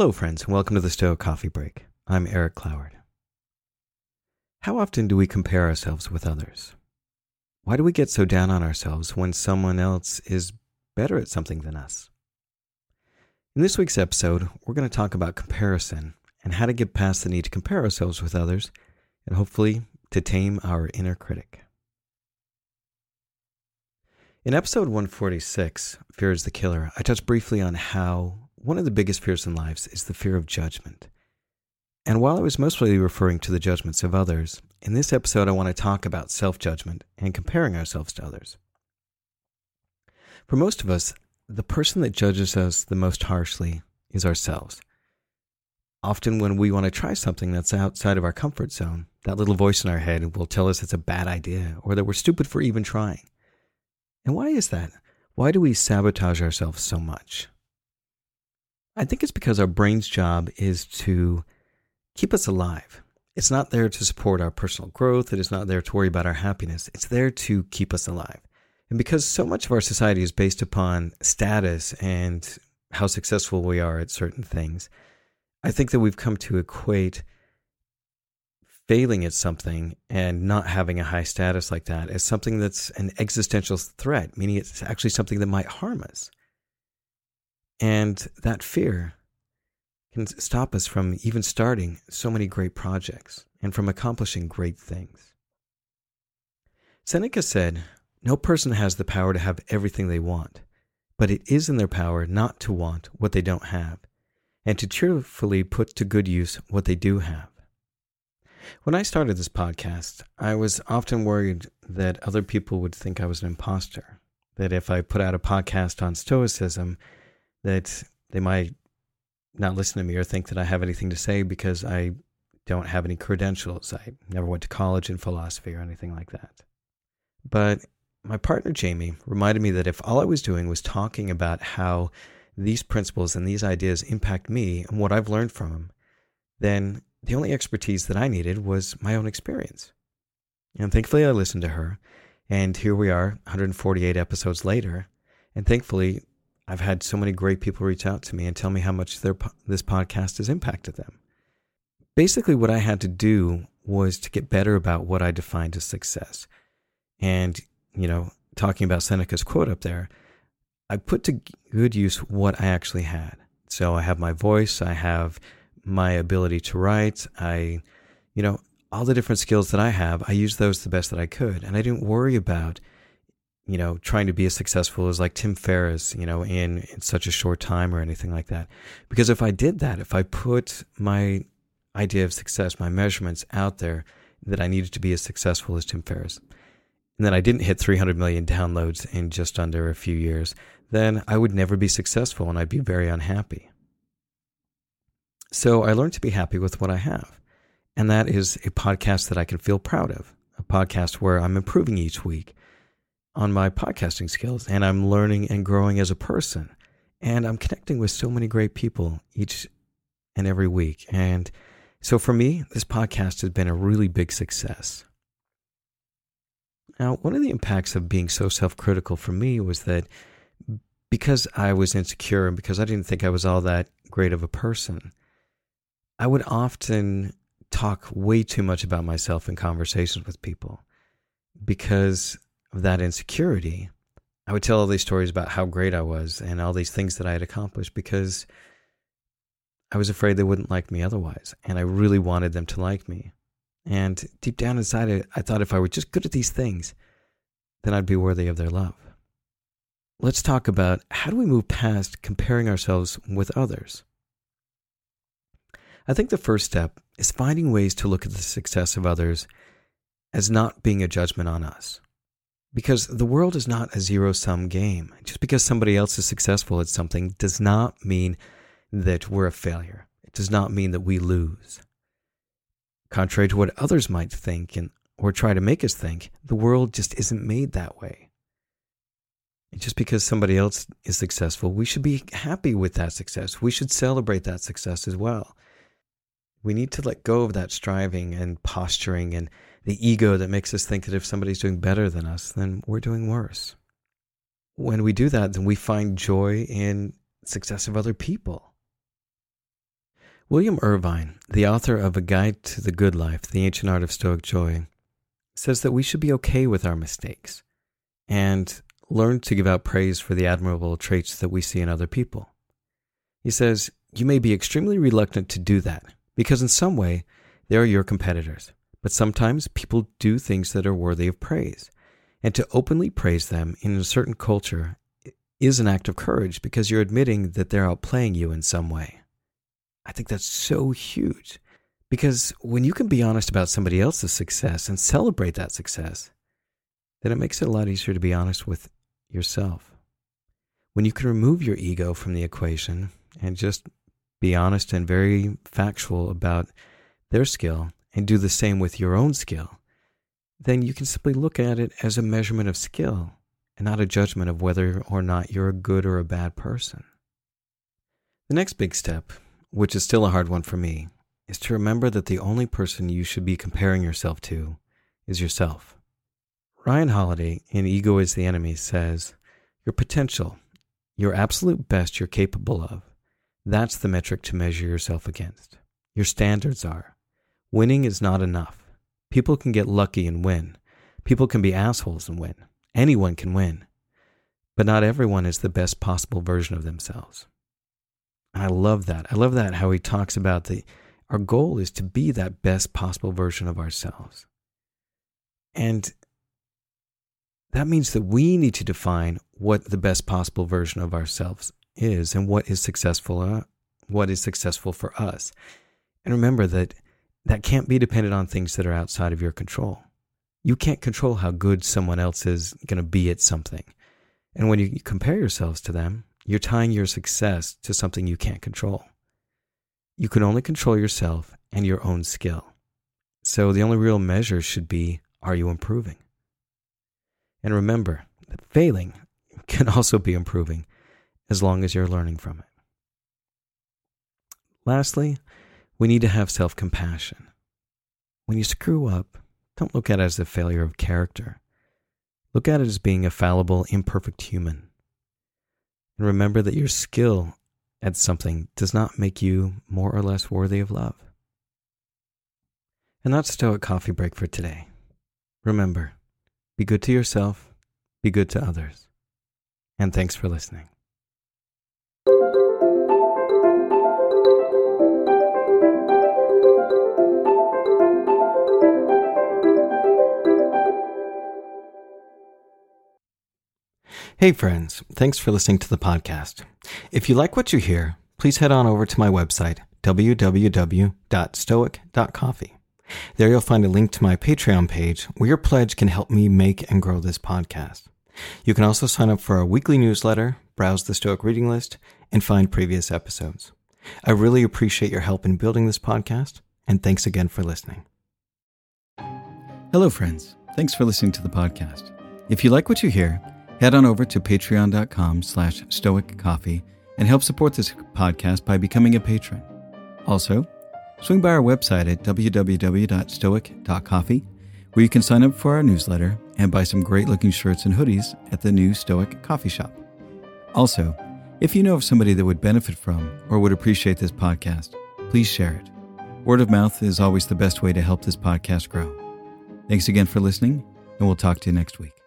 Hello, friends, and welcome to the Stoic Coffee Break. I'm Eric Cloward. How often do we compare ourselves with others? Why do we get so down on ourselves when someone else is better at something than us? In this week's episode, we're going to talk about comparison and how to get past the need to compare ourselves with others and hopefully to tame our inner critic. In episode 146, Fear is the Killer, I touched briefly on how one of the biggest fears in lives is the fear of judgment. And while I was mostly referring to the judgments of others, in this episode I want to talk about self judgment and comparing ourselves to others. For most of us, the person that judges us the most harshly is ourselves. Often, when we want to try something that's outside of our comfort zone, that little voice in our head will tell us it's a bad idea or that we're stupid for even trying. And why is that? Why do we sabotage ourselves so much? I think it's because our brain's job is to keep us alive. It's not there to support our personal growth. It is not there to worry about our happiness. It's there to keep us alive. And because so much of our society is based upon status and how successful we are at certain things, I think that we've come to equate failing at something and not having a high status like that as something that's an existential threat, meaning it's actually something that might harm us. And that fear can stop us from even starting so many great projects and from accomplishing great things. Seneca said, No person has the power to have everything they want, but it is in their power not to want what they don't have, and to cheerfully put to good use what they do have. When I started this podcast, I was often worried that other people would think I was an imposter. That if I put out a podcast on Stoicism, that they might not listen to me or think that I have anything to say because I don't have any credentials. I never went to college in philosophy or anything like that. But my partner Jamie reminded me that if all I was doing was talking about how these principles and these ideas impact me and what I've learned from them, then the only expertise that I needed was my own experience. And thankfully, I listened to her. And here we are, 148 episodes later. And thankfully, I've had so many great people reach out to me and tell me how much their, this podcast has impacted them. Basically, what I had to do was to get better about what I defined as success. And, you know, talking about Seneca's quote up there, I put to good use what I actually had. So I have my voice, I have my ability to write. I, you know, all the different skills that I have, I used those the best that I could. And I didn't worry about, you know, trying to be as successful as like Tim Ferriss, you know, in, in such a short time or anything like that. Because if I did that, if I put my idea of success, my measurements out there that I needed to be as successful as Tim Ferriss, and then I didn't hit 300 million downloads in just under a few years, then I would never be successful and I'd be very unhappy. So I learned to be happy with what I have. And that is a podcast that I can feel proud of, a podcast where I'm improving each week on my podcasting skills and I'm learning and growing as a person. And I'm connecting with so many great people each and every week. And so for me, this podcast has been a really big success. Now, one of the impacts of being so self critical for me was that because I was insecure and because I didn't think I was all that great of a person, I would often talk way too much about myself in conversations with people because of that insecurity. I would tell all these stories about how great I was and all these things that I had accomplished because I was afraid they wouldn't like me otherwise. And I really wanted them to like me. And deep down inside, I thought if I were just good at these things, then I'd be worthy of their love. Let's talk about how do we move past comparing ourselves with others? I think the first step is finding ways to look at the success of others as not being a judgment on us. Because the world is not a zero sum game. Just because somebody else is successful at something does not mean that we're a failure. It does not mean that we lose. Contrary to what others might think and or try to make us think, the world just isn't made that way. Just because somebody else is successful, we should be happy with that success. We should celebrate that success as well. We need to let go of that striving and posturing and the ego that makes us think that if somebody's doing better than us, then we're doing worse. When we do that, then we find joy in success of other people. William Irvine, the author of A Guide to the Good Life, The Ancient Art of Stoic Joy, says that we should be okay with our mistakes and learn to give out praise for the admirable traits that we see in other people. He says, You may be extremely reluctant to do that because, in some way, they are your competitors. But sometimes people do things that are worthy of praise. And to openly praise them in a certain culture is an act of courage because you're admitting that they're outplaying you in some way. I think that's so huge because when you can be honest about somebody else's success and celebrate that success, then it makes it a lot easier to be honest with yourself. When you can remove your ego from the equation and just be honest and very factual about their skill and do the same with your own skill, then you can simply look at it as a measurement of skill and not a judgment of whether or not you're a good or a bad person. The next big step, which is still a hard one for me, is to remember that the only person you should be comparing yourself to is yourself. Ryan Holiday in Ego is the Enemy says, Your potential, your absolute best you're capable of, that's the metric to measure yourself against. Your standards are. Winning is not enough. People can get lucky and win. People can be assholes and win. Anyone can win. But not everyone is the best possible version of themselves. And I love that. I love that how he talks about the our goal is to be that best possible version of ourselves. And that means that we need to define what the best possible version of ourselves is and what is successful uh, what is successful for us. And remember that that can't be dependent on things that are outside of your control. You can't control how good someone else is going to be at something. And when you compare yourselves to them, you're tying your success to something you can't control. You can only control yourself and your own skill. So the only real measure should be are you improving? And remember that failing can also be improving as long as you're learning from it. Lastly, we need to have self compassion. When you screw up, don't look at it as a failure of character. Look at it as being a fallible, imperfect human. And remember that your skill at something does not make you more or less worthy of love. And that's Stoic Coffee Break for today. Remember, be good to yourself, be good to others. And thanks for listening. Hey, friends, thanks for listening to the podcast. If you like what you hear, please head on over to my website, www.stoic.coffee. There you'll find a link to my Patreon page where your pledge can help me make and grow this podcast. You can also sign up for our weekly newsletter, browse the Stoic reading list, and find previous episodes. I really appreciate your help in building this podcast, and thanks again for listening. Hello, friends. Thanks for listening to the podcast. If you like what you hear, head on over to patreon.com slash stoiccoffee and help support this podcast by becoming a patron. Also, swing by our website at www.stoic.coffee, where you can sign up for our newsletter and buy some great looking shirts and hoodies at the new Stoic Coffee Shop. Also, if you know of somebody that would benefit from or would appreciate this podcast, please share it. Word of mouth is always the best way to help this podcast grow. Thanks again for listening, and we'll talk to you next week.